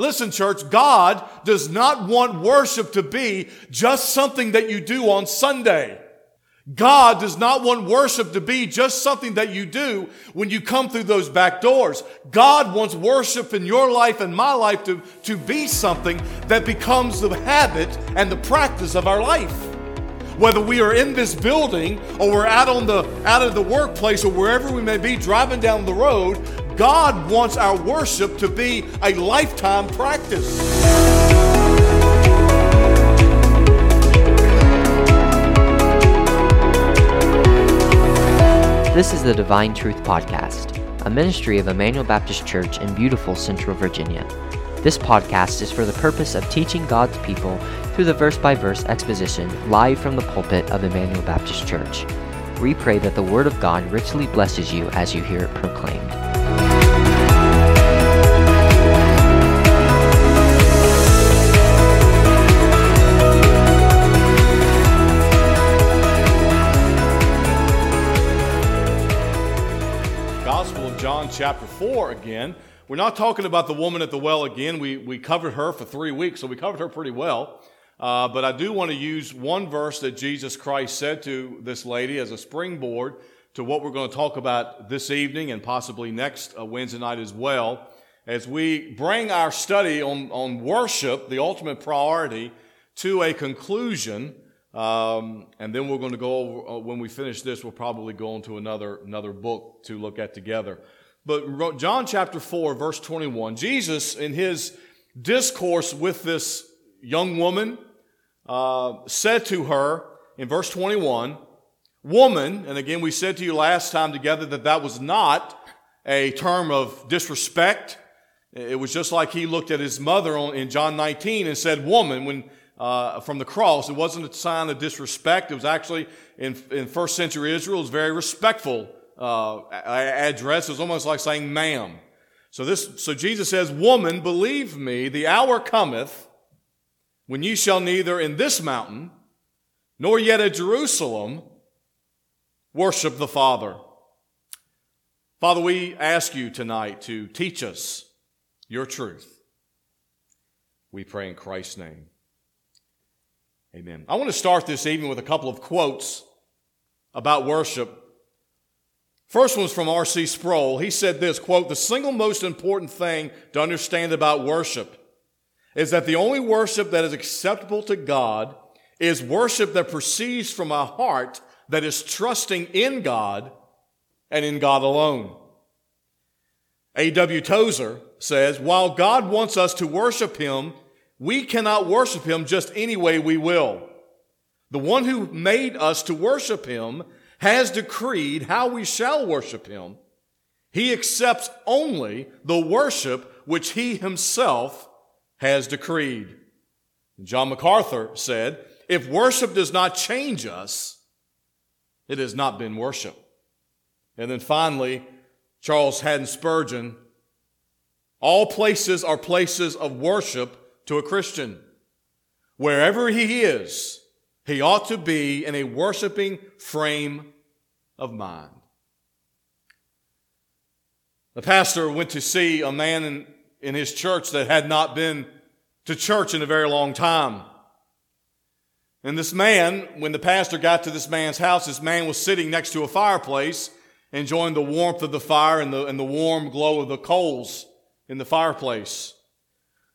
Listen, church, God does not want worship to be just something that you do on Sunday. God does not want worship to be just something that you do when you come through those back doors. God wants worship in your life and my life to, to be something that becomes the habit and the practice of our life. Whether we are in this building or we're out on the out of the workplace or wherever we may be driving down the road, God wants our worship to be a lifetime practice. This is the Divine Truth Podcast, a ministry of Emmanuel Baptist Church in beautiful Central Virginia. This podcast is for the purpose of teaching God's people through the verse by verse exposition live from the pulpit of Emmanuel Baptist Church. We pray that the Word of God richly blesses you as you hear it proclaimed. Chapter 4 again. We're not talking about the woman at the well again. We, we covered her for three weeks, so we covered her pretty well. Uh, but I do want to use one verse that Jesus Christ said to this lady as a springboard to what we're going to talk about this evening and possibly next uh, Wednesday night as well. As we bring our study on, on worship, the ultimate priority, to a conclusion, um, and then we're going to go over, uh, when we finish this, we'll probably go into another, another book to look at together. But John chapter 4, verse 21, Jesus, in his discourse with this young woman, uh, said to her in verse 21, Woman, and again, we said to you last time together that that was not a term of disrespect. It was just like he looked at his mother in John 19 and said, Woman, when uh, from the cross. It wasn't a sign of disrespect. It was actually in, in first century Israel, it was very respectful uh, address. It was almost like saying ma'am. So this, so Jesus says, woman, believe me, the hour cometh when ye shall neither in this mountain nor yet at Jerusalem worship the Father. Father, we ask you tonight to teach us your truth. We pray in Christ's name. Amen. I want to start this evening with a couple of quotes about worship. First one's from R.C. Sproul. He said this, quote, the single most important thing to understand about worship is that the only worship that is acceptable to God is worship that proceeds from a heart that is trusting in God and in God alone. A.W. Tozer says, while God wants us to worship Him we cannot worship him just any way we will. The one who made us to worship him has decreed how we shall worship him. He accepts only the worship which he himself has decreed. John MacArthur said, if worship does not change us, it has not been worship. And then finally, Charles Haddon Spurgeon, all places are places of worship to a Christian. Wherever he is, he ought to be in a worshiping frame of mind. The pastor went to see a man in, in his church that had not been to church in a very long time. And this man, when the pastor got to this man's house, this man was sitting next to a fireplace, enjoying the warmth of the fire and the, and the warm glow of the coals in the fireplace.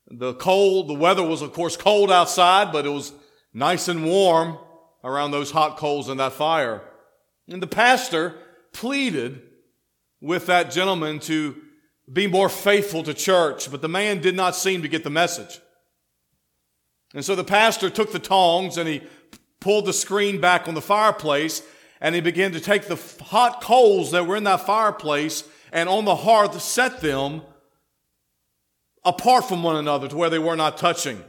The cold, the weather was of course cold outside, but it was nice and warm around those hot coals in that fire. And the pastor pleaded with that gentleman to be more faithful to church, but the man did not seem to get the message. And so the pastor took the tongs and he pulled the screen back on the fireplace and he began to take the hot coals that were in that fireplace and on the hearth set them apart from one another to where they were not touching.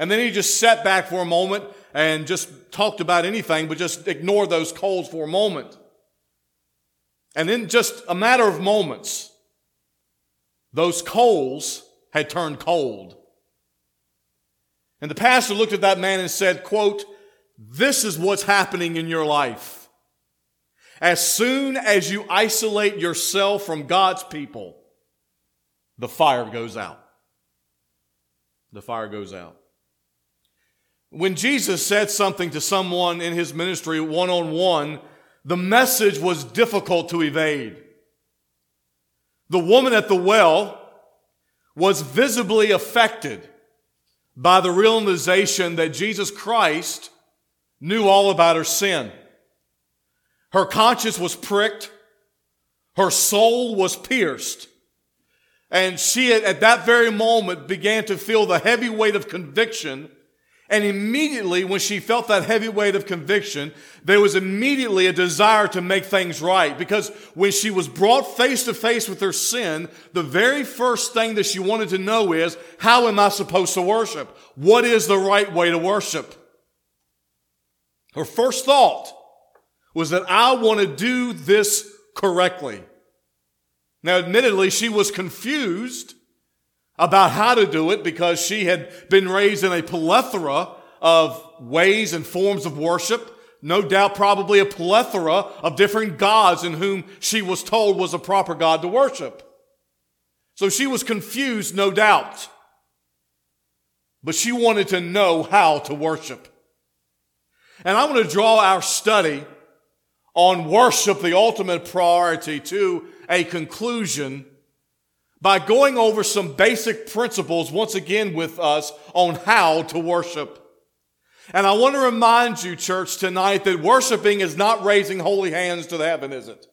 And then he just sat back for a moment and just talked about anything, but just ignored those coals for a moment. And in just a matter of moments, those coals had turned cold. And the pastor looked at that man and said, quote, this is what's happening in your life. As soon as you isolate yourself from God's people, the fire goes out. The fire goes out. When Jesus said something to someone in his ministry one on one, the message was difficult to evade. The woman at the well was visibly affected by the realization that Jesus Christ knew all about her sin. Her conscience was pricked. Her soul was pierced. And she, at that very moment, began to feel the heavy weight of conviction and immediately, when she felt that heavy weight of conviction, there was immediately a desire to make things right. Because when she was brought face to face with her sin, the very first thing that she wanted to know is, how am I supposed to worship? What is the right way to worship? Her first thought was that I want to do this correctly. Now, admittedly, she was confused about how to do it because she had been raised in a plethora of ways and forms of worship. No doubt, probably a plethora of different gods in whom she was told was a proper God to worship. So she was confused, no doubt. But she wanted to know how to worship. And I want to draw our study on worship, the ultimate priority, to a conclusion by going over some basic principles once again with us on how to worship. And I want to remind you, church, tonight that worshiping is not raising holy hands to the heaven, is it?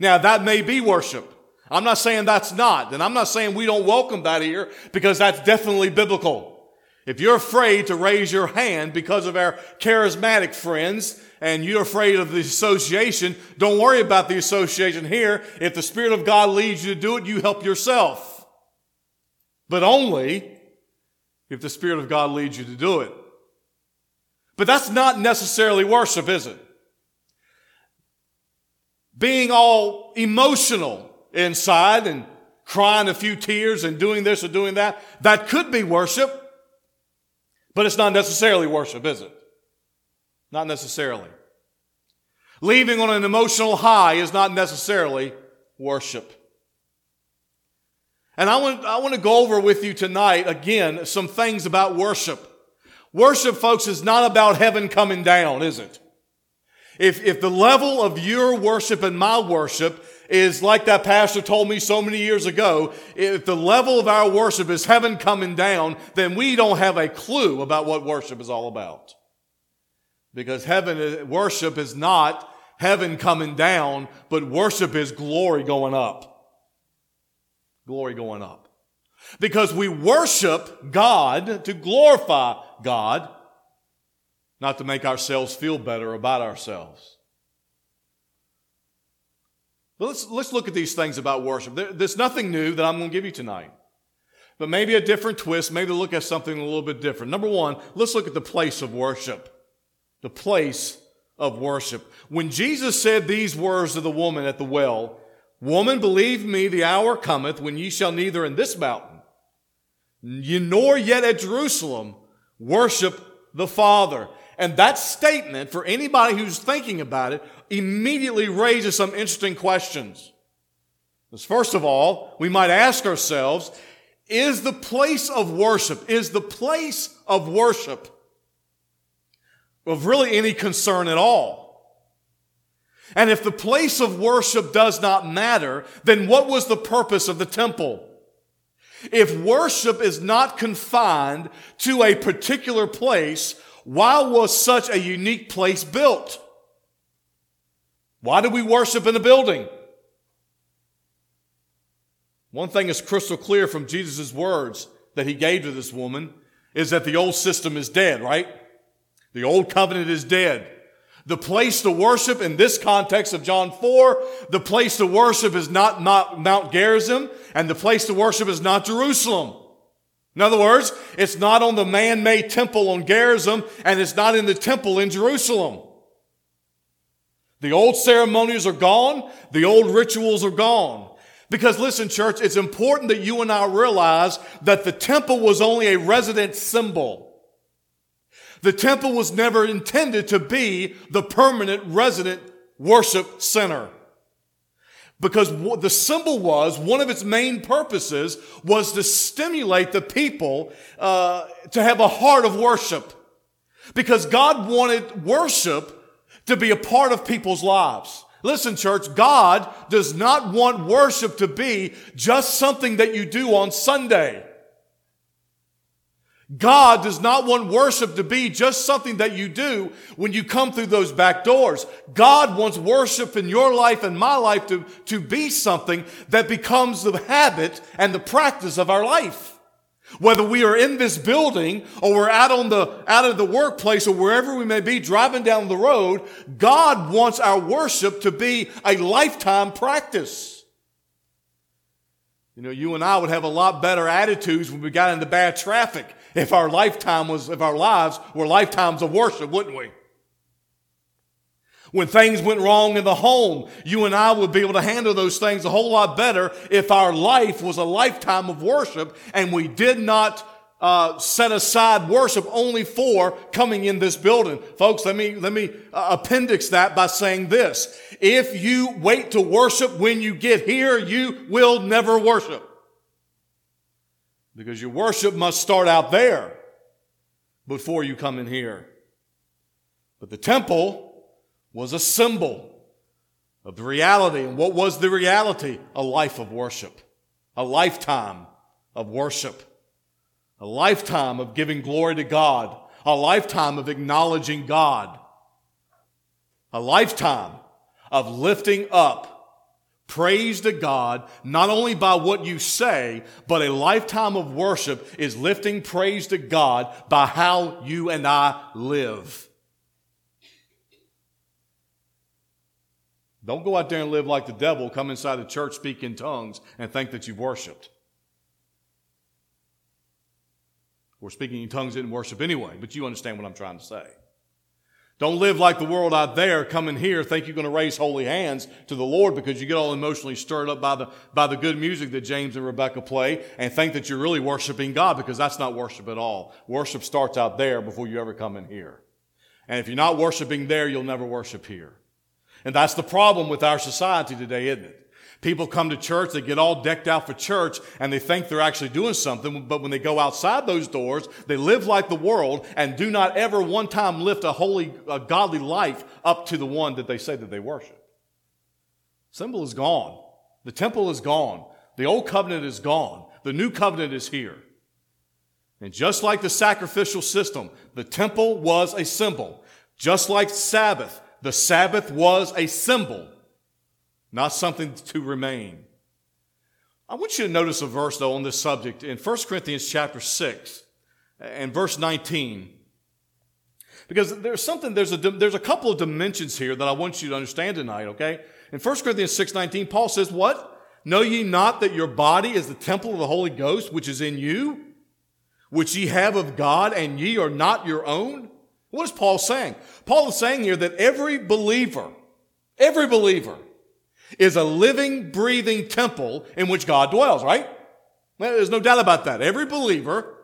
Now, that may be worship. I'm not saying that's not, and I'm not saying we don't welcome that here because that's definitely biblical. If you're afraid to raise your hand because of our charismatic friends, and you're afraid of the association, don't worry about the association here. If the Spirit of God leads you to do it, you help yourself. But only if the Spirit of God leads you to do it. But that's not necessarily worship, is it? Being all emotional inside and crying a few tears and doing this or doing that, that could be worship. But it's not necessarily worship, is it? Not necessarily. Leaving on an emotional high is not necessarily worship. And I want, I want to go over with you tonight, again, some things about worship. Worship, folks, is not about heaven coming down, is it? If, if the level of your worship and my worship is like that pastor told me so many years ago, if the level of our worship is heaven coming down, then we don't have a clue about what worship is all about. Because heaven, worship is not heaven coming down, but worship is glory going up. Glory going up. Because we worship God to glorify God, not to make ourselves feel better about ourselves. But let's, let's look at these things about worship. There, there's nothing new that I'm going to give you tonight. But maybe a different twist, maybe look at something a little bit different. Number one, let's look at the place of worship the place of worship. When Jesus said these words to the woman at the well, Woman, believe me, the hour cometh when ye shall neither in this mountain, nor yet at Jerusalem, worship the Father. And that statement, for anybody who's thinking about it, immediately raises some interesting questions. Because first of all, we might ask ourselves, is the place of worship, is the place of worship of really any concern at all. And if the place of worship does not matter, then what was the purpose of the temple? If worship is not confined to a particular place, why was such a unique place built? Why do we worship in a building? One thing is crystal clear from Jesus' words that he gave to this woman is that the old system is dead, right? The old covenant is dead. The place to worship in this context of John 4, the place to worship is not Mount Gerizim, and the place to worship is not Jerusalem. In other words, it's not on the man-made temple on Gerizim, and it's not in the temple in Jerusalem. The old ceremonies are gone. The old rituals are gone. Because listen, church, it's important that you and I realize that the temple was only a resident symbol. The temple was never intended to be the permanent resident worship center. Because the symbol was, one of its main purposes was to stimulate the people uh, to have a heart of worship. Because God wanted worship to be a part of people's lives. Listen, church, God does not want worship to be just something that you do on Sunday. God does not want worship to be just something that you do when you come through those back doors. God wants worship in your life and my life to, to be something that becomes the habit and the practice of our life. Whether we are in this building or we're out on the, out of the workplace or wherever we may be driving down the road, God wants our worship to be a lifetime practice. You know, you and I would have a lot better attitudes when we got into bad traffic if our lifetime was, if our lives were lifetimes of worship, wouldn't we? When things went wrong in the home, you and I would be able to handle those things a whole lot better if our life was a lifetime of worship and we did not uh, set aside worship only for coming in this building. Folks, let me, let me uh, appendix that by saying this. If you wait to worship when you get here, you will never worship. Because your worship must start out there before you come in here. But the temple was a symbol of the reality. And what was the reality? A life of worship, a lifetime of worship, a lifetime of giving glory to God, a lifetime of acknowledging God, a lifetime of lifting up Praise to God, not only by what you say, but a lifetime of worship is lifting praise to God by how you and I live. Don't go out there and live like the devil, come inside the church, speak in tongues, and think that you've worshiped. Or speaking in tongues didn't worship anyway, but you understand what I'm trying to say. Don't live like the world out there. Come in here, think you're going to raise holy hands to the Lord because you get all emotionally stirred up by the, by the good music that James and Rebecca play and think that you're really worshiping God because that's not worship at all. Worship starts out there before you ever come in here. And if you're not worshiping there, you'll never worship here. And that's the problem with our society today, isn't it? People come to church, they get all decked out for church, and they think they're actually doing something, but when they go outside those doors, they live like the world and do not ever one time lift a holy, a godly life up to the one that they say that they worship. Symbol is gone. The temple is gone. The old covenant is gone. The new covenant is here. And just like the sacrificial system, the temple was a symbol. Just like Sabbath, the Sabbath was a symbol not something to remain. I want you to notice a verse, though, on this subject in 1 Corinthians chapter 6 and verse 19. Because there's something, there's a, there's a couple of dimensions here that I want you to understand tonight, okay? In 1 Corinthians 6 19, Paul says, What? Know ye not that your body is the temple of the Holy Ghost, which is in you, which ye have of God, and ye are not your own? What is Paul saying? Paul is saying here that every believer, every believer, is a living, breathing temple in which God dwells, right? There's no doubt about that. Every believer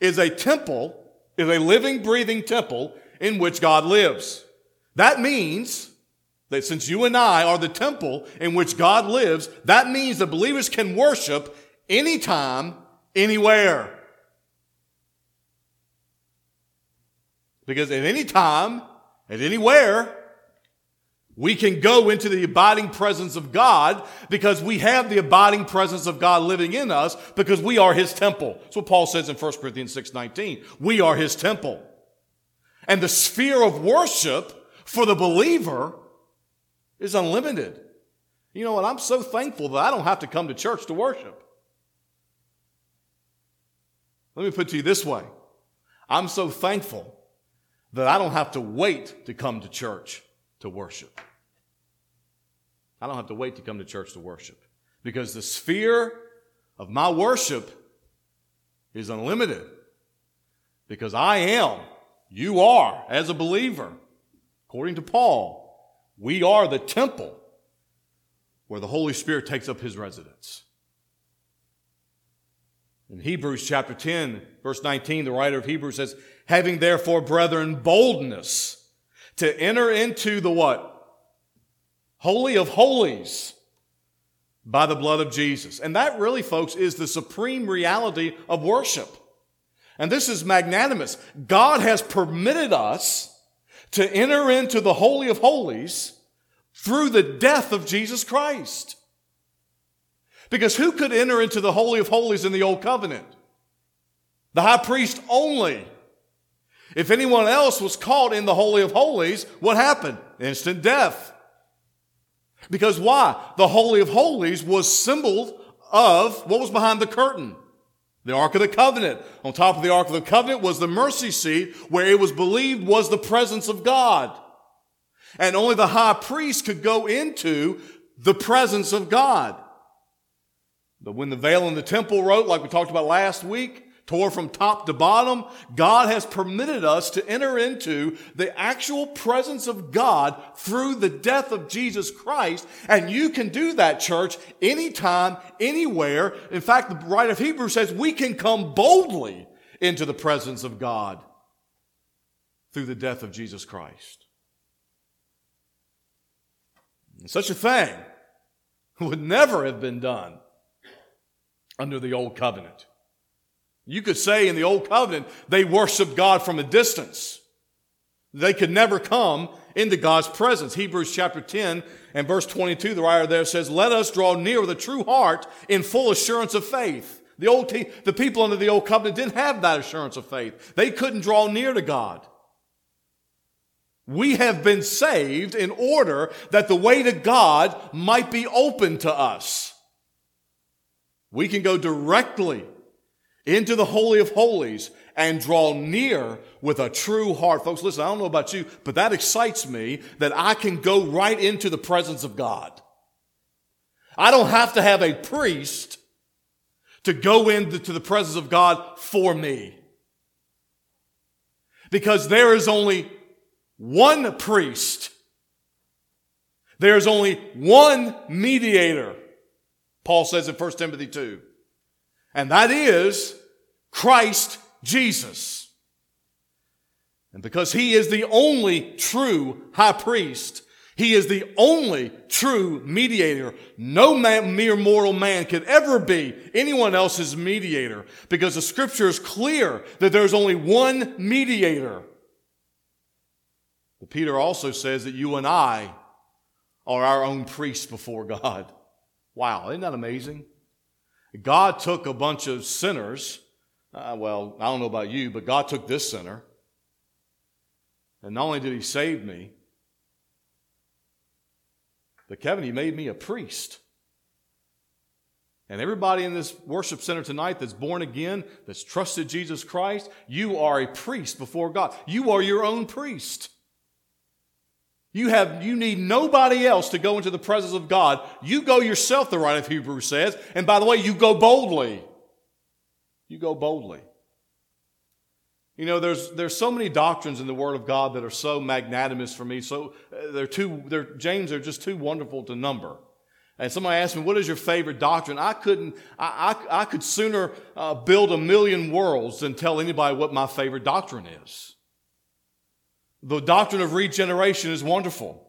is a temple, is a living, breathing temple in which God lives. That means that since you and I are the temple in which God lives, that means the believers can worship anytime, anywhere. Because at any time, at anywhere, we can go into the abiding presence of God because we have the abiding presence of God living in us because we are his temple. That's what Paul says in 1 Corinthians 6:19. We are his temple. And the sphere of worship for the believer is unlimited. You know what? I'm so thankful that I don't have to come to church to worship. Let me put it to you this way. I'm so thankful that I don't have to wait to come to church to worship. I don't have to wait to come to church to worship because the sphere of my worship is unlimited because I am, you are, as a believer, according to Paul, we are the temple where the Holy Spirit takes up his residence. In Hebrews chapter 10, verse 19, the writer of Hebrews says, Having therefore, brethren, boldness to enter into the what? Holy of holies by the blood of Jesus. And that really, folks, is the supreme reality of worship. And this is magnanimous. God has permitted us to enter into the Holy of Holies through the death of Jesus Christ. Because who could enter into the Holy of Holies in the Old Covenant? The high priest only. If anyone else was caught in the Holy of Holies, what happened? Instant death. Because why? The Holy of Holies was symbol of what was behind the curtain. The Ark of the Covenant. On top of the Ark of the Covenant was the mercy seat where it was believed was the presence of God. And only the high priest could go into the presence of God. But when the veil in the temple wrote, like we talked about last week, tore from top to bottom, God has permitted us to enter into the actual presence of God through the death of Jesus Christ. And you can do that, church, anytime, anywhere. In fact, the writer of Hebrews says we can come boldly into the presence of God through the death of Jesus Christ. Such a thing would never have been done under the old covenant. You could say in the old covenant, they worshiped God from a distance. They could never come into God's presence. Hebrews chapter 10 and verse 22, the writer there says, Let us draw near with a true heart in full assurance of faith. The old, the people under the old covenant didn't have that assurance of faith. They couldn't draw near to God. We have been saved in order that the way to God might be open to us. We can go directly into the Holy of Holies and draw near with a true heart. Folks, listen, I don't know about you, but that excites me that I can go right into the presence of God. I don't have to have a priest to go into the presence of God for me. Because there is only one priest. There's only one mediator. Paul says in 1 Timothy 2. And that is Christ Jesus. And because he is the only true high priest, he is the only true mediator. No man, mere mortal man could ever be anyone else's mediator because the scripture is clear that there's only one mediator. But Peter also says that you and I are our own priests before God. Wow, isn't that amazing? God took a bunch of sinners. Uh, well, I don't know about you, but God took this sinner. And not only did he save me, but Kevin, he made me a priest. And everybody in this worship center tonight that's born again, that's trusted Jesus Christ, you are a priest before God. You are your own priest. You have, you need nobody else to go into the presence of God. You go yourself, the writer of Hebrews says. And by the way, you go boldly. You go boldly. You know, there's, there's so many doctrines in the Word of God that are so magnanimous for me. So uh, they're too, they're, James, are just too wonderful to number. And somebody asked me, what is your favorite doctrine? I couldn't, I, I, I could sooner uh, build a million worlds than tell anybody what my favorite doctrine is. The doctrine of regeneration is wonderful.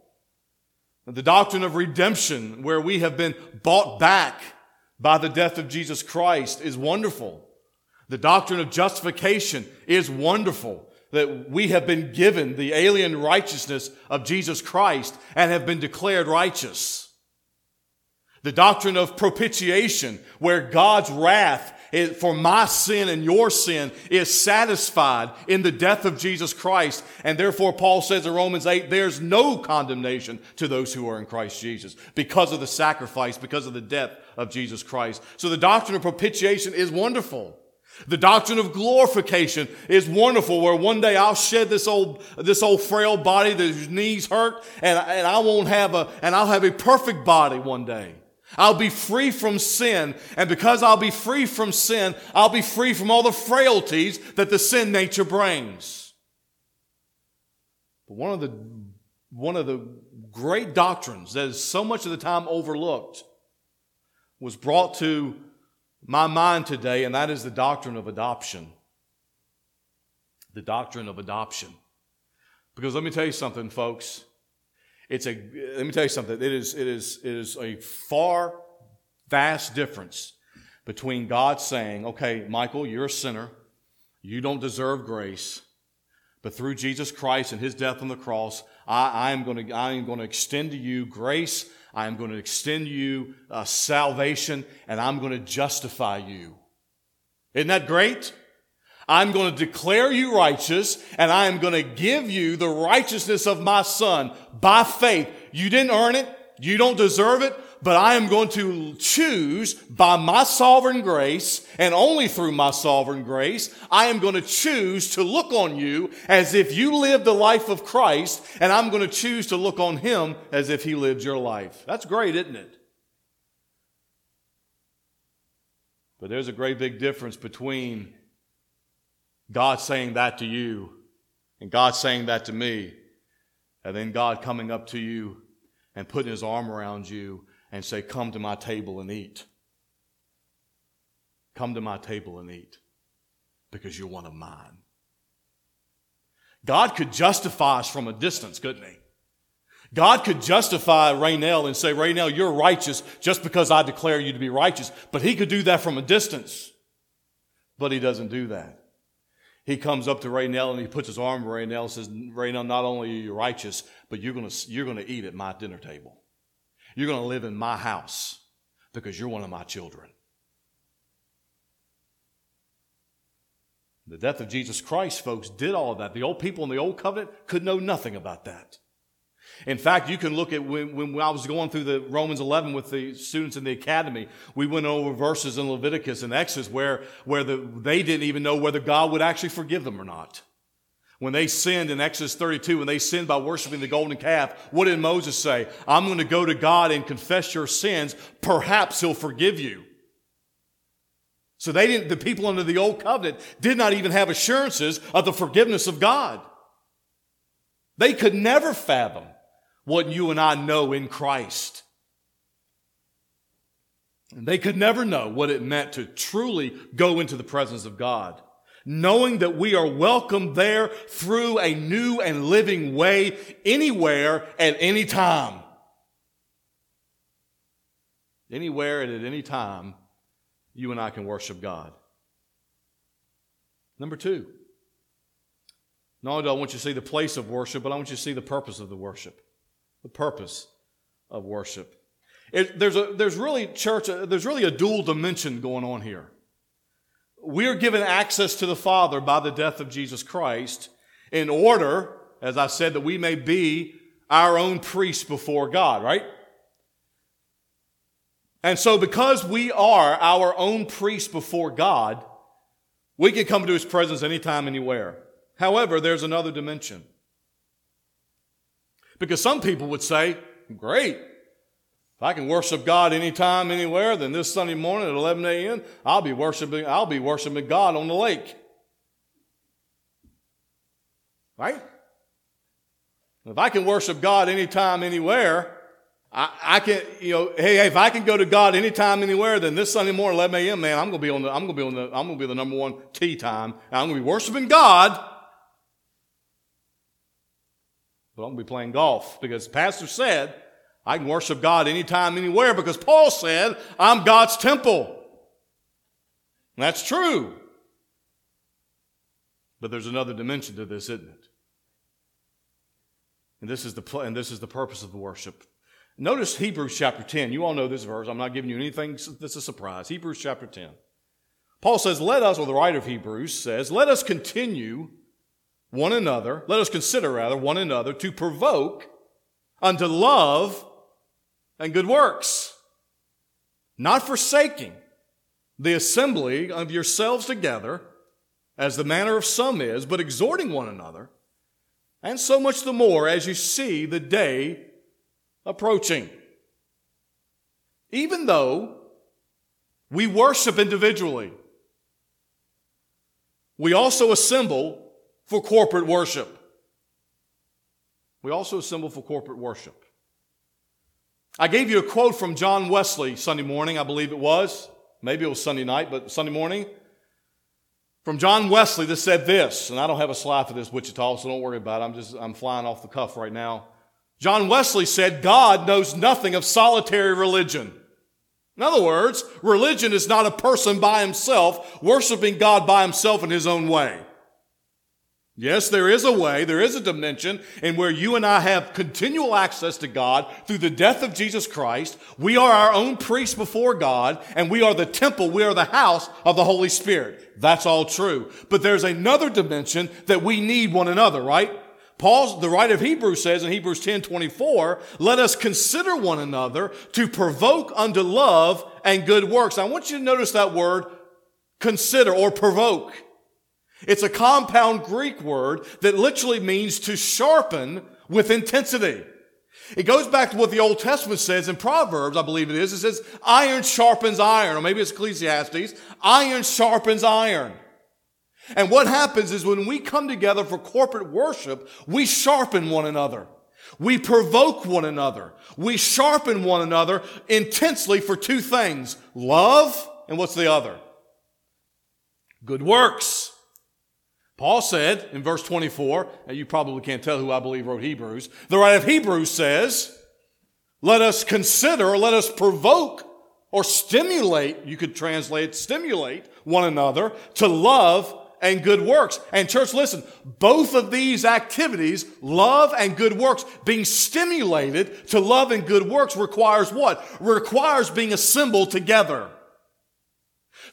The doctrine of redemption, where we have been bought back by the death of Jesus Christ, is wonderful. The doctrine of justification is wonderful. That we have been given the alien righteousness of Jesus Christ and have been declared righteous. The doctrine of propitiation, where God's wrath for my sin and your sin is satisfied in the death of Jesus Christ. And therefore, Paul says in Romans 8, there's no condemnation to those who are in Christ Jesus because of the sacrifice, because of the death of Jesus Christ. So the doctrine of propitiation is wonderful. The doctrine of glorification is wonderful where one day I'll shed this old, this old frail body, whose knees hurt, and, and I won't have a, and I'll have a perfect body one day. I'll be free from sin. And because I'll be free from sin, I'll be free from all the frailties that the sin nature brings. But one of the, one of the great doctrines that is so much of the time overlooked was brought to my mind today, and that is the doctrine of adoption. The doctrine of adoption. Because let me tell you something, folks. It's a, let me tell you something. It is, it is, it is a far vast difference between God saying, okay, Michael, you're a sinner. You don't deserve grace. But through Jesus Christ and his death on the cross, I, I am going to, I am going to extend to you grace. I am going to extend you uh, salvation and I'm going to justify you. Isn't that great? I'm going to declare you righteous and I am going to give you the righteousness of my son by faith. You didn't earn it. You don't deserve it, but I am going to choose by my sovereign grace and only through my sovereign grace, I am going to choose to look on you as if you lived the life of Christ and I'm going to choose to look on him as if he lived your life. That's great, isn't it? But there's a great big difference between God saying that to you and God saying that to me, and then God coming up to you and putting his arm around you and say, Come to my table and eat. Come to my table and eat because you're one of mine. God could justify us from a distance, couldn't he? God could justify Raynell and say, Raynell, you're righteous just because I declare you to be righteous. But he could do that from a distance. But he doesn't do that. He comes up to Raynell and he puts his arm around Raynell and says, Raynell, not only are you righteous, but you're going you're to eat at my dinner table. You're going to live in my house because you're one of my children. The death of Jesus Christ, folks, did all of that. The old people in the old covenant could know nothing about that. In fact, you can look at when, when I was going through the Romans 11 with the students in the academy, we went over verses in Leviticus and Exodus where, where the, they didn't even know whether God would actually forgive them or not. When they sinned in Exodus 32, when they sinned by worshiping the golden calf, what did Moses say? I'm going to go to God and confess your sins. Perhaps he'll forgive you. So they didn't, the people under the old covenant did not even have assurances of the forgiveness of God. They could never fathom what you and I know in Christ. And they could never know what it meant to truly go into the presence of God knowing that we are welcome there through a new and living way anywhere at any time. Anywhere and at any time, you and I can worship God. Number two, not only do I want you to see the place of worship, but I want you to see the purpose of the worship. The purpose of worship. It, there's, a, there's really church, uh, there's really a dual dimension going on here. We are given access to the Father by the death of Jesus Christ in order, as I said, that we may be our own priest before God, right? And so, because we are our own priest before God, we can come to His presence anytime, anywhere. However, there's another dimension. Because some people would say, great, if I can worship God anytime, anywhere, then this Sunday morning at 11 a.m., I'll be worshiping, I'll be worshiping God on the lake. Right? If I can worship God anytime, anywhere, I, I can, you know, hey, if I can go to God anytime, anywhere, then this Sunday morning, 11 a.m., man, I'm gonna be on the, I'm gonna be on the, I'm gonna be the number one tee time. And I'm gonna be worshiping God, but I'm gonna be playing golf because the pastor said I can worship God anytime, anywhere because Paul said, I'm God's temple. And that's true. But there's another dimension to this, isn't it? And this is the, and this is the purpose of the worship. Notice Hebrews chapter 10. You all know this verse. I'm not giving you anything that's a surprise. Hebrews chapter 10. Paul says, Let us, or the writer of Hebrews says, Let us continue one another, let us consider rather one another to provoke unto love and good works, not forsaking the assembly of yourselves together, as the manner of some is, but exhorting one another, and so much the more as you see the day approaching. Even though we worship individually, we also assemble for corporate worship. We also assemble for corporate worship. I gave you a quote from John Wesley Sunday morning, I believe it was. Maybe it was Sunday night, but Sunday morning. From John Wesley that said this, and I don't have a slide for this, Wichita, so don't worry about it. I'm just, I'm flying off the cuff right now. John Wesley said, God knows nothing of solitary religion. In other words, religion is not a person by himself worshiping God by himself in his own way. Yes, there is a way, there is a dimension in where you and I have continual access to God through the death of Jesus Christ. We are our own priests before God, and we are the temple, we are the house of the Holy Spirit. That's all true. But there's another dimension that we need one another, right? Paul, the writer of Hebrews says in Hebrews 10 24, let us consider one another to provoke unto love and good works. I want you to notice that word consider or provoke. It's a compound Greek word that literally means to sharpen with intensity. It goes back to what the Old Testament says in Proverbs, I believe it is. It says, iron sharpens iron, or maybe it's Ecclesiastes. Iron sharpens iron. And what happens is when we come together for corporate worship, we sharpen one another. We provoke one another. We sharpen one another intensely for two things. Love, and what's the other? Good works. Paul said in verse 24, and you probably can't tell who I believe wrote Hebrews, the writer of Hebrews says, let us consider, let us provoke, or stimulate, you could translate stimulate one another to love and good works. And church, listen, both of these activities, love and good works, being stimulated to love and good works requires what? Requires being assembled together.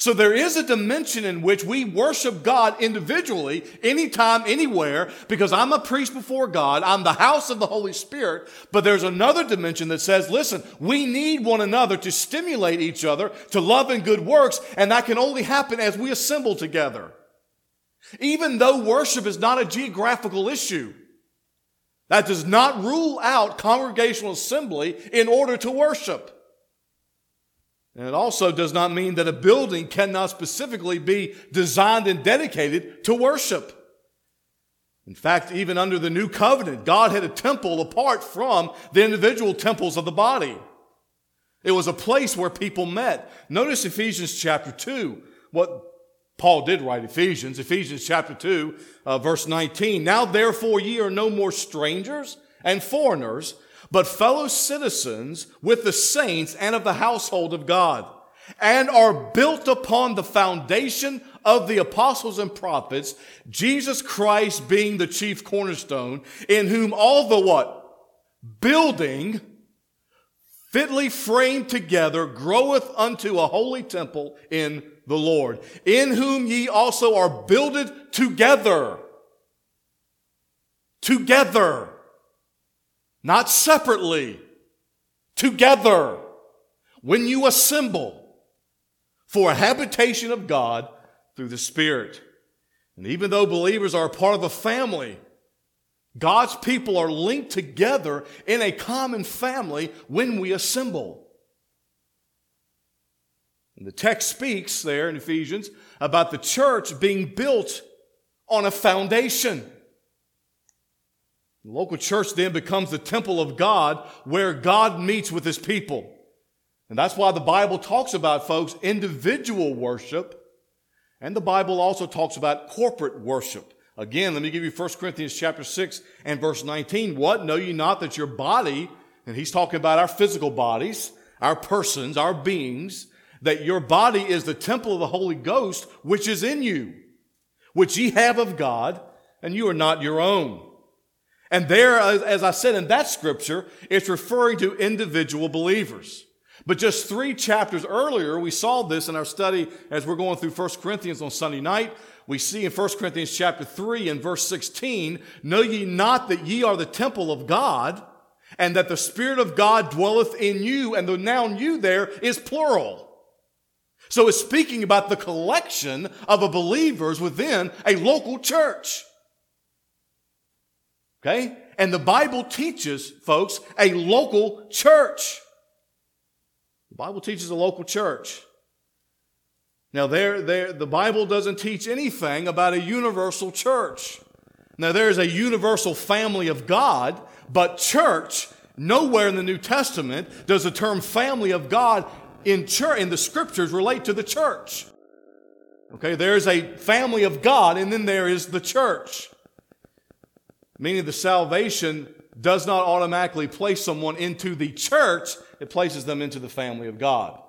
So there is a dimension in which we worship God individually, anytime, anywhere, because I'm a priest before God. I'm the house of the Holy Spirit. But there's another dimension that says, listen, we need one another to stimulate each other to love and good works. And that can only happen as we assemble together. Even though worship is not a geographical issue, that does not rule out congregational assembly in order to worship. And it also does not mean that a building cannot specifically be designed and dedicated to worship. In fact, even under the new covenant, God had a temple apart from the individual temples of the body. It was a place where people met. Notice Ephesians chapter 2, what Paul did write Ephesians, Ephesians chapter 2, uh, verse 19. Now therefore ye are no more strangers and foreigners, but fellow citizens with the saints and of the household of God, and are built upon the foundation of the apostles and prophets, Jesus Christ being the chief cornerstone, in whom all the what? Building fitly framed together groweth unto a holy temple in the Lord, in whom ye also are builded together. Together not separately, together, when you assemble for a habitation of God through the Spirit. And even though believers are part of a family, God's people are linked together in a common family when we assemble. And the text speaks there in Ephesians about the church being built on a foundation. The local church then becomes the temple of God where God meets with his people. And that's why the Bible talks about, folks, individual worship. And the Bible also talks about corporate worship. Again, let me give you 1 Corinthians chapter 6 and verse 19. What? Know you not that your body, and he's talking about our physical bodies, our persons, our beings, that your body is the temple of the Holy Ghost, which is in you, which ye have of God, and you are not your own. And there, as I said in that scripture, it's referring to individual believers. But just three chapters earlier, we saw this in our study as we're going through 1 Corinthians on Sunday night. We see in 1 Corinthians chapter 3 and verse 16, Know ye not that ye are the temple of God, and that the Spirit of God dwelleth in you, and the noun you there is plural. So it's speaking about the collection of a believers within a local church. Okay? And the Bible teaches, folks, a local church. The Bible teaches a local church. Now, there, there, the Bible doesn't teach anything about a universal church. Now, there is a universal family of God, but church, nowhere in the New Testament does the term family of God in church, in the scriptures relate to the church. Okay, there's a family of God, and then there is the church meaning the salvation does not automatically place someone into the church, it places them into the family of God.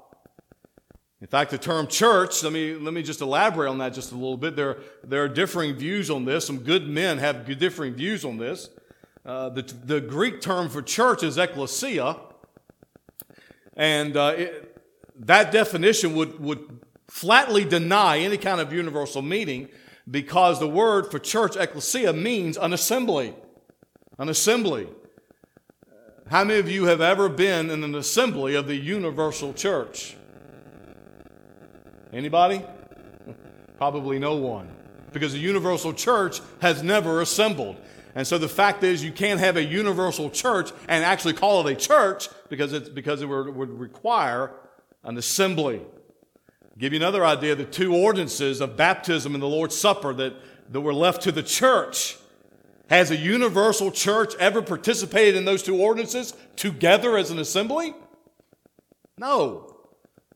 In fact, the term church, let me, let me just elaborate on that just a little bit. There, there are differing views on this. Some good men have differing views on this. Uh, the, the Greek term for church is ecclesia. And uh, it, that definition would, would flatly deny any kind of universal meaning because the word for church, ecclesia, means an assembly. An assembly. How many of you have ever been in an assembly of the universal church? Anybody? Probably no one. Because the universal church has never assembled. And so the fact is, you can't have a universal church and actually call it a church because, it's, because it would require an assembly. Give you another idea the two ordinances of baptism and the Lord's Supper that, that were left to the church. Has a universal church ever participated in those two ordinances together as an assembly? No,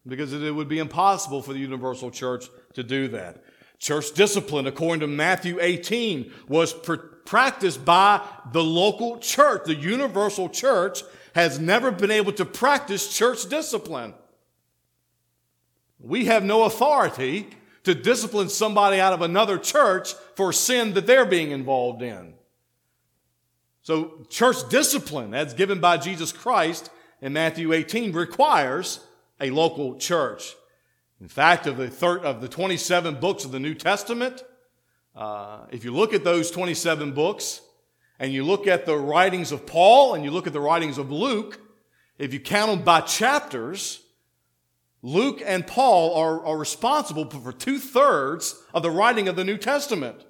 because it would be impossible for the universal church to do that. Church discipline, according to Matthew 18, was practiced by the local church. The universal church has never been able to practice church discipline. We have no authority to discipline somebody out of another church for sin that they're being involved in. So, church discipline, as given by Jesus Christ in Matthew 18, requires a local church. In fact, of the, thir- of the 27 books of the New Testament, uh, if you look at those 27 books and you look at the writings of Paul and you look at the writings of Luke, if you count them by chapters, Luke and Paul are, are responsible for two thirds of the writing of the New Testament.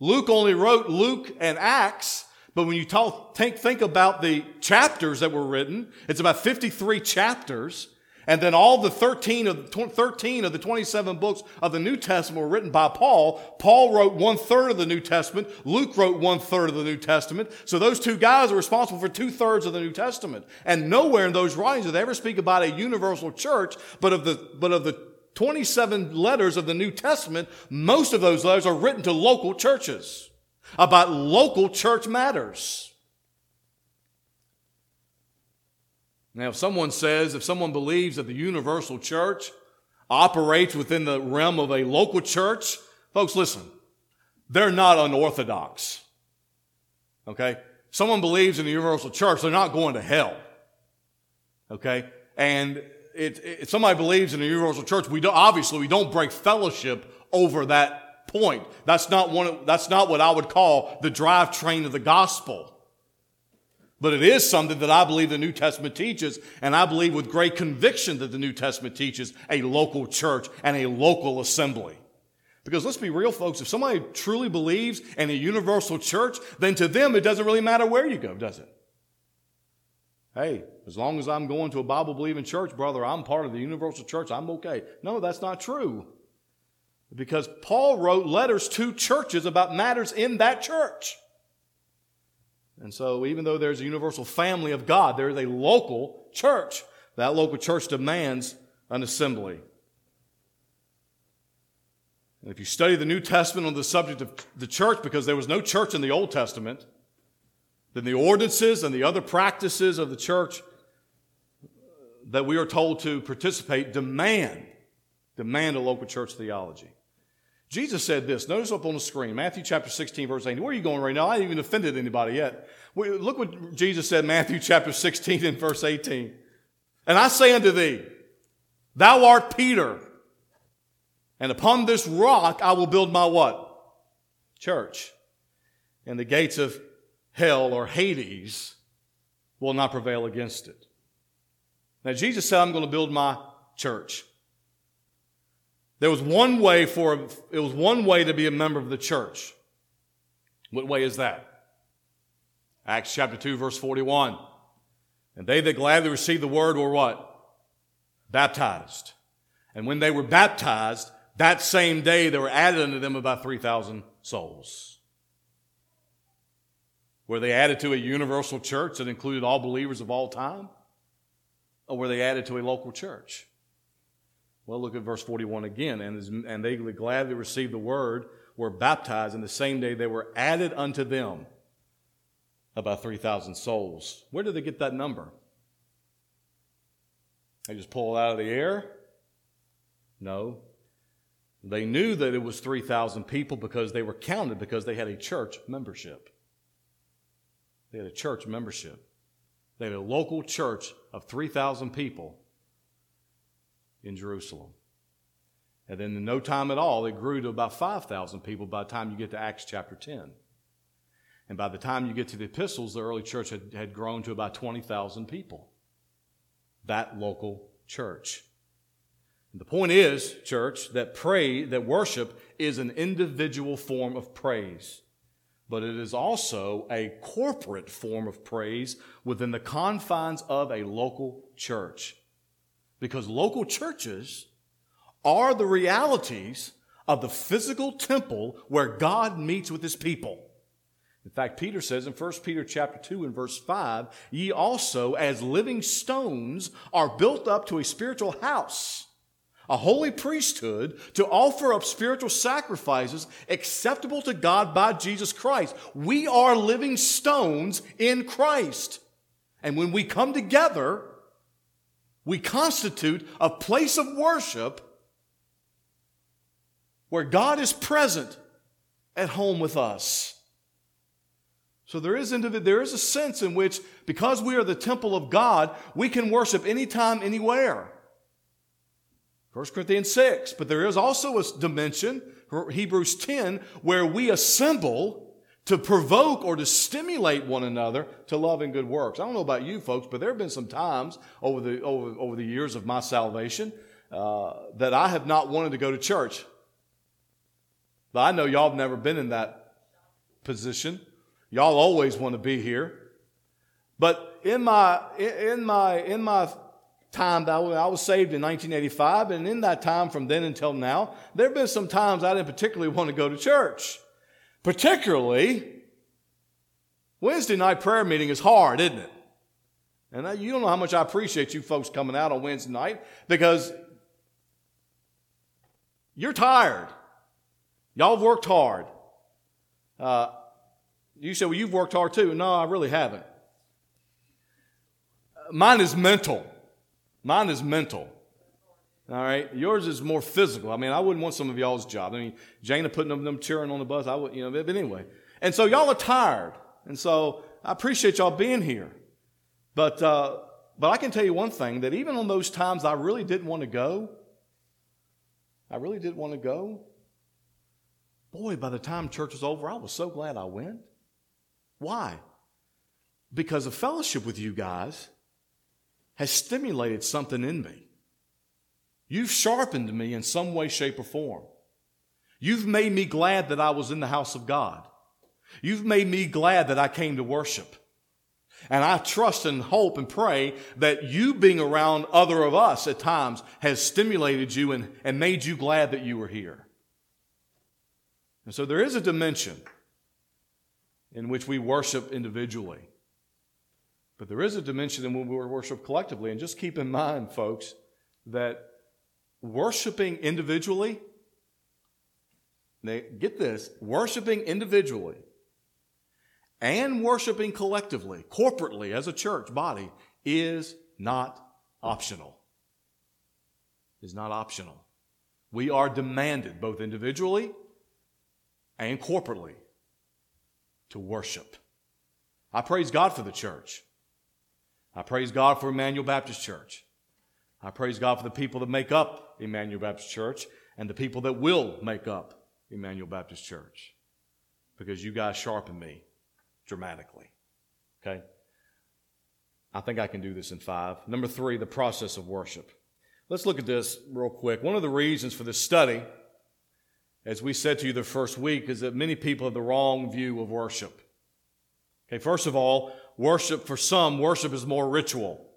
Luke only wrote Luke and Acts, but when you talk, think, think about the chapters that were written, it's about 53 chapters. And then all the 13 of, 13 of the 27 books of the New Testament were written by Paul. Paul wrote one third of the New Testament. Luke wrote one third of the New Testament. So those two guys are responsible for two thirds of the New Testament. And nowhere in those writings do they ever speak about a universal church, but of the, but of the 27 letters of the New Testament, most of those letters are written to local churches about local church matters. Now, if someone says, if someone believes that the universal church operates within the realm of a local church, folks, listen, they're not unorthodox. Okay? Someone believes in the universal church, they're not going to hell. Okay? And it, it, somebody believes in the universal church, we don't, obviously we don't break fellowship over that point. That's not one, that's not what I would call the drivetrain of the gospel. But it is something that I believe the New Testament teaches, and I believe with great conviction that the New Testament teaches a local church and a local assembly. Because let's be real, folks, if somebody truly believes in a universal church, then to them it doesn't really matter where you go, does it? Hey, as long as I'm going to a Bible believing church, brother, I'm part of the universal church, I'm okay. No, that's not true. Because Paul wrote letters to churches about matters in that church. And so, even though there's a universal family of God, there is a local church. That local church demands an assembly. And if you study the New Testament on the subject of the church, because there was no church in the Old Testament, then the ordinances and the other practices of the church that we are told to participate demand, demand a local church theology. Jesus said this. Notice up on the screen, Matthew chapter 16, verse 18. Where are you going right now? I haven't even offended anybody yet. Look what Jesus said, Matthew chapter 16 and verse 18. And I say unto thee, Thou art Peter, and upon this rock I will build my what? Church. And the gates of hell or Hades will not prevail against it. Now, Jesus said, I'm going to build my church. There was one way for, it was one way to be a member of the church. What way is that? Acts chapter 2, verse 41. And they that gladly received the word were what? Baptized. And when they were baptized, that same day there were added unto them about 3,000 souls. Were they added to a universal church that included all believers of all time? Or were they added to a local church? Well, look at verse 41 again. And, and they gladly received the word, were baptized, and the same day they were added unto them about 3,000 souls. Where did they get that number? They just pull it out of the air? No. They knew that it was 3,000 people because they were counted because they had a church membership. They had a church membership. They had a local church of 3,000 people in Jerusalem. And then in no time at all, it grew to about 5,000 people by the time you get to Acts chapter 10. And by the time you get to the epistles, the early church had, had grown to about 20,000 people. That local church. And the point is, church, that pray, that worship is an individual form of praise, but it is also a corporate form of praise within the confines of a local church. Because local churches are the realities of the physical temple where God meets with his people. In fact, Peter says in 1 Peter chapter 2 and verse 5, ye also as living stones are built up to a spiritual house, a holy priesthood to offer up spiritual sacrifices acceptable to God by Jesus Christ. We are living stones in Christ. And when we come together, we constitute a place of worship where God is present at home with us. So there is, there is a sense in which, because we are the temple of God, we can worship anytime, anywhere. 1 Corinthians 6. But there is also a dimension, Hebrews 10, where we assemble to provoke or to stimulate one another to love and good works. I don't know about you folks, but there have been some times over the, over, over the years of my salvation uh, that I have not wanted to go to church. But I know y'all have never been in that position. Y'all always want to be here. But in my, in my, in my time, that I was saved in 1985, and in that time from then until now, there have been some times I didn't particularly want to go to church. Particularly, Wednesday night prayer meeting is hard, isn't it? And you don't know how much I appreciate you folks coming out on Wednesday night because you're tired. Y'all have worked hard. Uh, you say, well, you've worked hard too. No, I really haven't. Mine is mental. Mine is mental. All right. Yours is more physical. I mean, I wouldn't want some of y'all's job. I mean, Jana putting them, them cheering on the bus. I would, you know, but anyway. And so y'all are tired. And so I appreciate y'all being here. But, uh, but I can tell you one thing that even on those times I really didn't want to go, I really didn't want to go. Boy, by the time church was over, I was so glad I went. Why? Because a fellowship with you guys has stimulated something in me. You've sharpened me in some way, shape, or form. You've made me glad that I was in the house of God. You've made me glad that I came to worship. And I trust and hope and pray that you being around other of us at times has stimulated you and, and made you glad that you were here. And so there is a dimension in which we worship individually. But there is a dimension in which we worship collectively. And just keep in mind, folks, that worshiping individually, They get this, worshiping individually and worshiping collectively, corporately as a church body, is not optional. Is not optional. We are demanded both individually and corporately to worship. I praise God for the church. I praise God for Emmanuel Baptist Church. I praise God for the people that make up Emmanuel Baptist Church and the people that will make up Emmanuel Baptist Church because you guys sharpen me dramatically. Okay? I think I can do this in five. Number three, the process of worship. Let's look at this real quick. One of the reasons for this study as we said to you the first week, is that many people have the wrong view of worship. Okay, first of all, worship for some, worship is more ritual.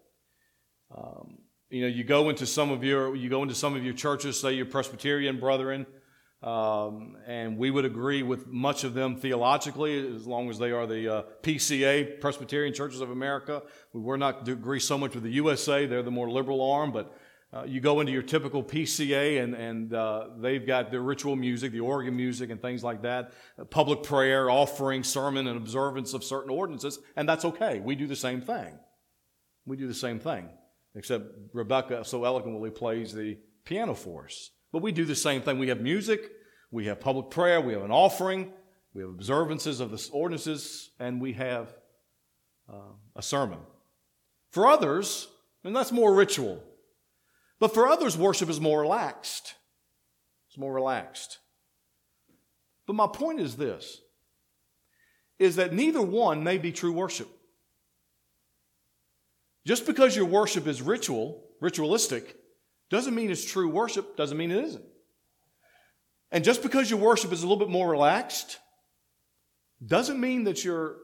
Um, you know, you go into some of your you go into some of your churches, say your Presbyterian brethren, um, and we would agree with much of them theologically, as long as they are the uh, PCA Presbyterian Churches of America. We were not agree so much with the USA; they're the more liberal arm, but uh, you go into your typical PCA and, and uh, they've got the ritual music, the organ music, and things like that, uh, public prayer, offering, sermon, and observance of certain ordinances, and that's okay. We do the same thing. We do the same thing, except Rebecca so eloquently plays the piano for us. But we do the same thing. We have music, we have public prayer, we have an offering, we have observances of the ordinances, and we have uh, a sermon. For others, and that's more ritual. But for others, worship is more relaxed. It's more relaxed. But my point is this is that neither one may be true worship. Just because your worship is ritual, ritualistic, doesn't mean it's true worship, doesn't mean it isn't. And just because your worship is a little bit more relaxed, doesn't mean that you're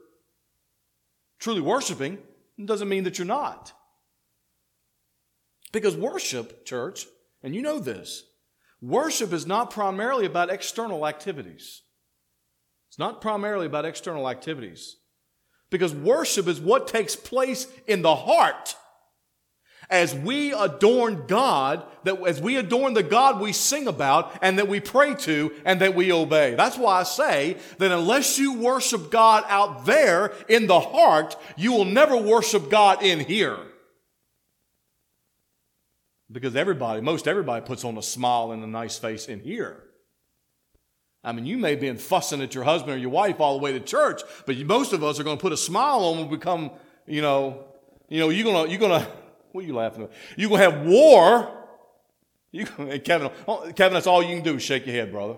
truly worshiping, doesn't mean that you're not. Because worship, church, and you know this, worship is not primarily about external activities. It's not primarily about external activities. Because worship is what takes place in the heart as we adorn God, that as we adorn the God we sing about and that we pray to and that we obey. That's why I say that unless you worship God out there in the heart, you will never worship God in here. Because everybody, most everybody puts on a smile and a nice face in here. I mean, you may have been fussing at your husband or your wife all the way to church, but most of us are going to put a smile on when we come, you know, you know, you're going to, you're going to, what are you laughing at? You're going to have war. You, Kevin, oh, Kevin, that's all you can do is shake your head, brother.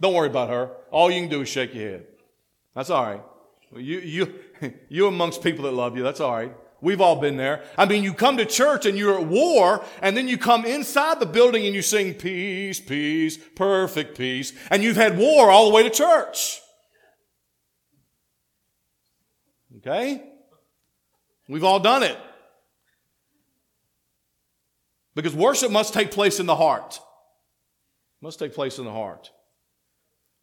Don't worry about her. All you can do is shake your head. That's all right. You, you, you're amongst people that love you. That's all right. We've all been there. I mean, you come to church and you're at war, and then you come inside the building and you sing peace, peace, perfect peace, and you've had war all the way to church. Okay? We've all done it. Because worship must take place in the heart. Must take place in the heart.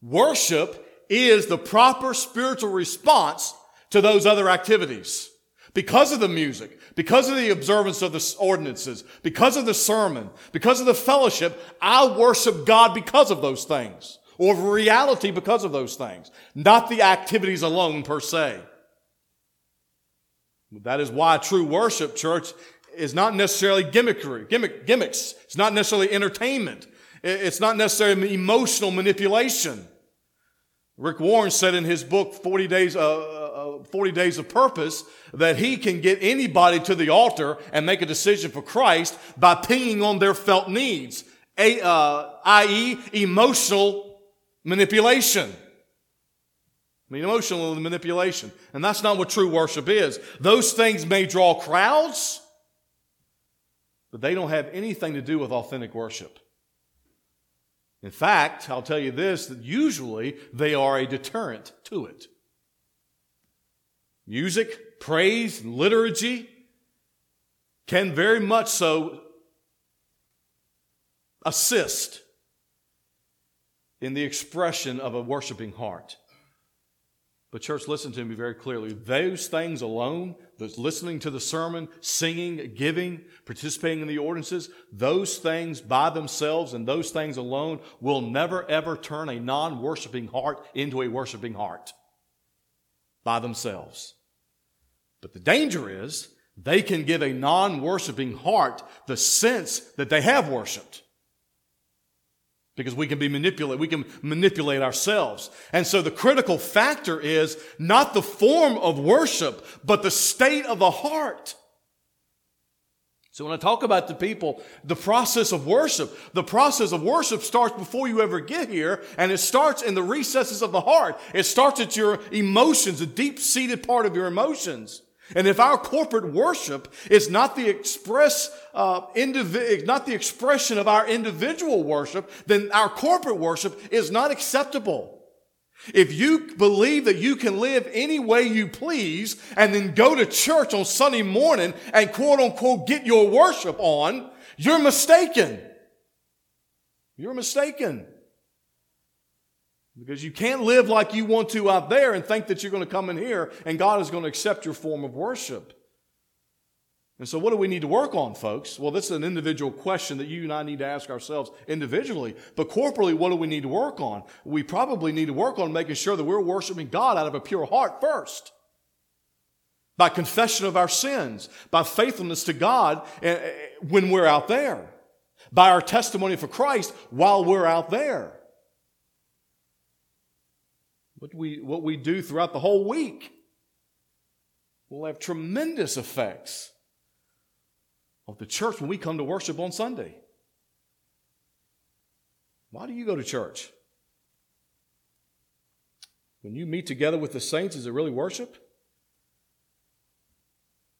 Worship is the proper spiritual response to those other activities. Because of the music, because of the observance of the ordinances, because of the sermon, because of the fellowship, I worship God because of those things. Or reality because of those things. Not the activities alone per se. That is why true worship, church, is not necessarily gimmickry, gimmick, gimmicks. It's not necessarily entertainment. It's not necessarily emotional manipulation. Rick Warren said in his book, 40 Days, uh, uh, 40 Days of Purpose, that he can get anybody to the altar and make a decision for Christ by pinging on their felt needs, a, uh, i.e., emotional manipulation. I mean, emotional manipulation. And that's not what true worship is. Those things may draw crowds, but they don't have anything to do with authentic worship. In fact, I'll tell you this that usually they are a deterrent to it. Music, praise, liturgy can very much so assist in the expression of a worshiping heart. But, church, listen to me very clearly. Those things alone, those listening to the sermon, singing, giving, participating in the ordinances, those things by themselves and those things alone will never ever turn a non worshiping heart into a worshiping heart by themselves. But the danger is they can give a non worshiping heart the sense that they have worshiped because we can be manipulated. We can manipulate ourselves. And so the critical factor is not the form of worship, but the state of the heart. So when I talk about the people, the process of worship, the process of worship starts before you ever get here, and it starts in the recesses of the heart. It starts at your emotions, the deep seated part of your emotions. And if our corporate worship is not the express, uh, not the expression of our individual worship, then our corporate worship is not acceptable. If you believe that you can live any way you please and then go to church on Sunday morning and quote unquote get your worship on, you're mistaken. You're mistaken. Because you can't live like you want to out there and think that you're going to come in here and God is going to accept your form of worship. And so, what do we need to work on, folks? Well, this is an individual question that you and I need to ask ourselves individually. But corporately, what do we need to work on? We probably need to work on making sure that we're worshiping God out of a pure heart first. By confession of our sins, by faithfulness to God eh, eh, when we're out there. by our testimony for Christ while we're out there. What we, what we do throughout the whole week will have tremendous effects of the church when we come to worship on Sunday. Why do you go to church? When you meet together with the saints, is it really worship?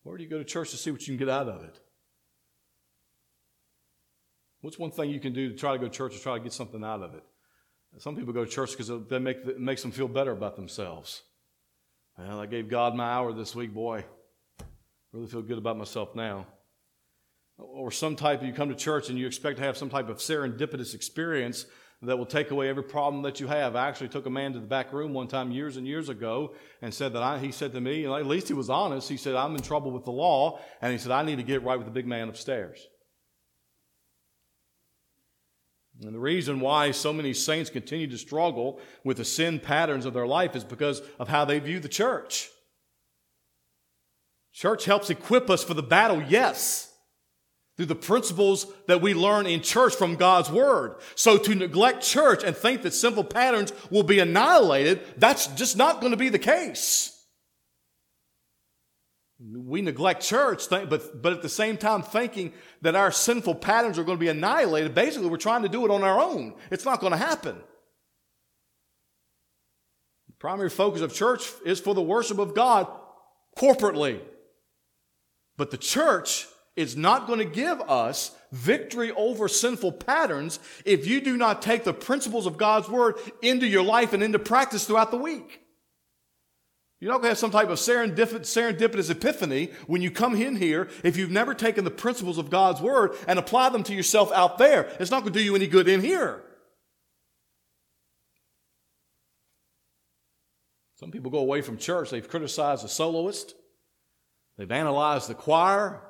Or do you go to church to see what you can get out of it? What's one thing you can do to try to go to church to try to get something out of it? Some people go to church because that it makes them feel better about themselves. Well, I gave God my hour this week, boy. Really feel good about myself now. Or some type, of you come to church and you expect to have some type of serendipitous experience that will take away every problem that you have. I actually took a man to the back room one time years and years ago and said that I, he said to me, and at least he was honest, he said, I'm in trouble with the law. And he said, I need to get right with the big man upstairs. And the reason why so many saints continue to struggle with the sin patterns of their life is because of how they view the church. Church helps equip us for the battle, yes, through the principles that we learn in church from God's Word. So to neglect church and think that simple patterns will be annihilated, that's just not going to be the case. We neglect church, but, but at the same time thinking that our sinful patterns are going to be annihilated. Basically, we're trying to do it on our own. It's not going to happen. The primary focus of church is for the worship of God corporately. But the church is not going to give us victory over sinful patterns if you do not take the principles of God's word into your life and into practice throughout the week. You're not going to have some type of serendipitous epiphany when you come in here if you've never taken the principles of God's Word and apply them to yourself out there. It's not going to do you any good in here. Some people go away from church, they've criticized the soloist, they've analyzed the choir.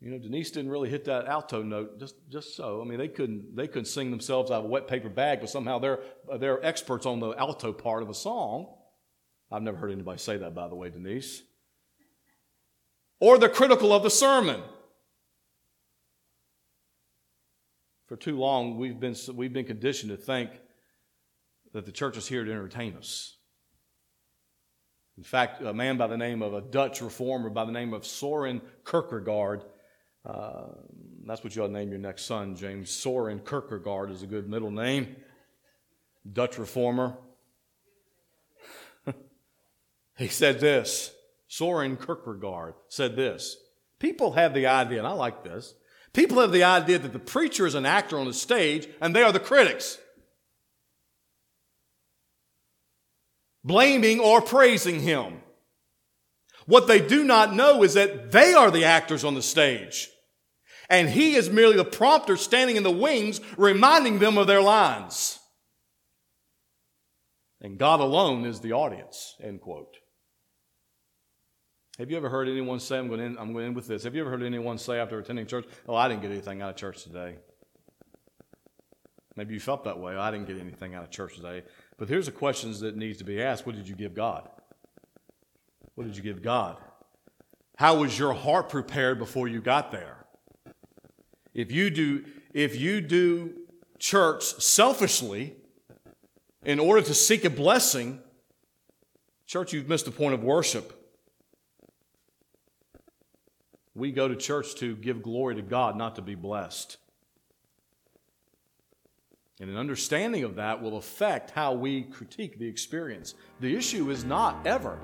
You know, Denise didn't really hit that alto note just, just so. I mean, they couldn't, they couldn't sing themselves out of a wet paper bag, but somehow they're, they're experts on the alto part of a song. I've never heard anybody say that, by the way, Denise. Or they're critical of the sermon. For too long, we've been, we've been conditioned to think that the church is here to entertain us. In fact, a man by the name of a Dutch reformer by the name of Soren Kierkegaard, uh, that's what you ought to name your next son, James. Soren Kierkegaard is a good middle name. Dutch reformer. He said this Soren Kierkegaard said this People have the idea, and I like this, people have the idea that the preacher is an actor on the stage and they are the critics. Blaming or praising him. What they do not know is that they are the actors on the stage. And he is merely the prompter standing in the wings, reminding them of their lines. And God alone is the audience, end quote. Have you ever heard anyone say, I'm going, to end, I'm going to end with this. Have you ever heard anyone say after attending church, Oh, I didn't get anything out of church today? Maybe you felt that way. I didn't get anything out of church today. But here's the questions that needs to be asked. What did you give God? What did you give God? How was your heart prepared before you got there? If you do, if you do church selfishly in order to seek a blessing, church, you've missed the point of worship. We go to church to give glory to God, not to be blessed. And an understanding of that will affect how we critique the experience. The issue is not ever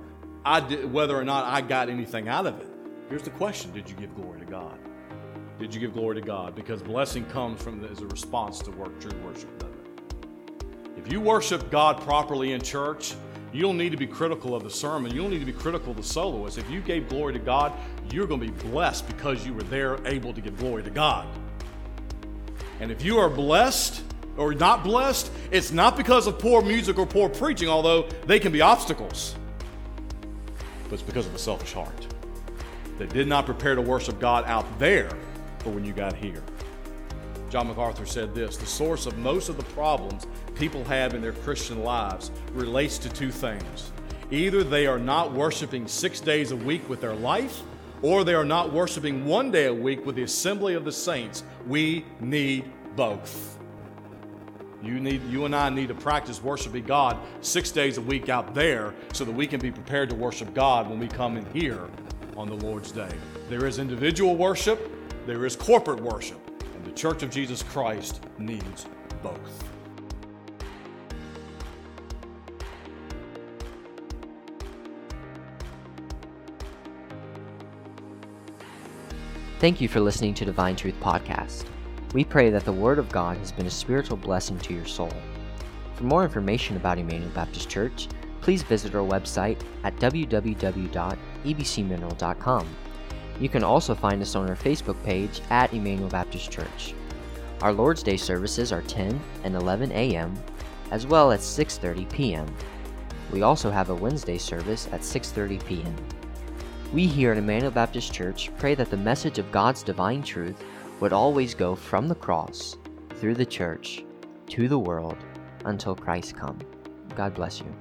did, whether or not I got anything out of it. Here's the question Did you give glory to God? Did you give glory to God? Because blessing comes from as a response to work, true worship, doesn't it? If you worship God properly in church, you don't need to be critical of the sermon. You don't need to be critical of the soloist. If you gave glory to God, you're going to be blessed because you were there able to give glory to God. And if you are blessed or not blessed, it's not because of poor music or poor preaching, although they can be obstacles, but it's because of a selfish heart that did not prepare to worship God out there for when you got here. John MacArthur said this The source of most of the problems people have in their Christian lives relates to two things. Either they are not worshiping six days a week with their life, or they are not worshiping one day a week with the assembly of the saints. We need both. You, need, you and I need to practice worshiping God six days a week out there so that we can be prepared to worship God when we come in here on the Lord's Day. There is individual worship, there is corporate worship, and the Church of Jesus Christ needs both. Thank you for listening to Divine Truth Podcast. We pray that the Word of God has been a spiritual blessing to your soul. For more information about Emmanuel Baptist Church, please visit our website at www.ebcmineral.com. You can also find us on our Facebook page at Emmanuel Baptist Church. Our Lord's Day services are 10 and 11 a.m. as well as 6:30 p.m. We also have a Wednesday service at 6:30 p.m. We here at Emmanuel Baptist Church pray that the message of God's divine truth would always go from the cross, through the church, to the world, until Christ come. God bless you.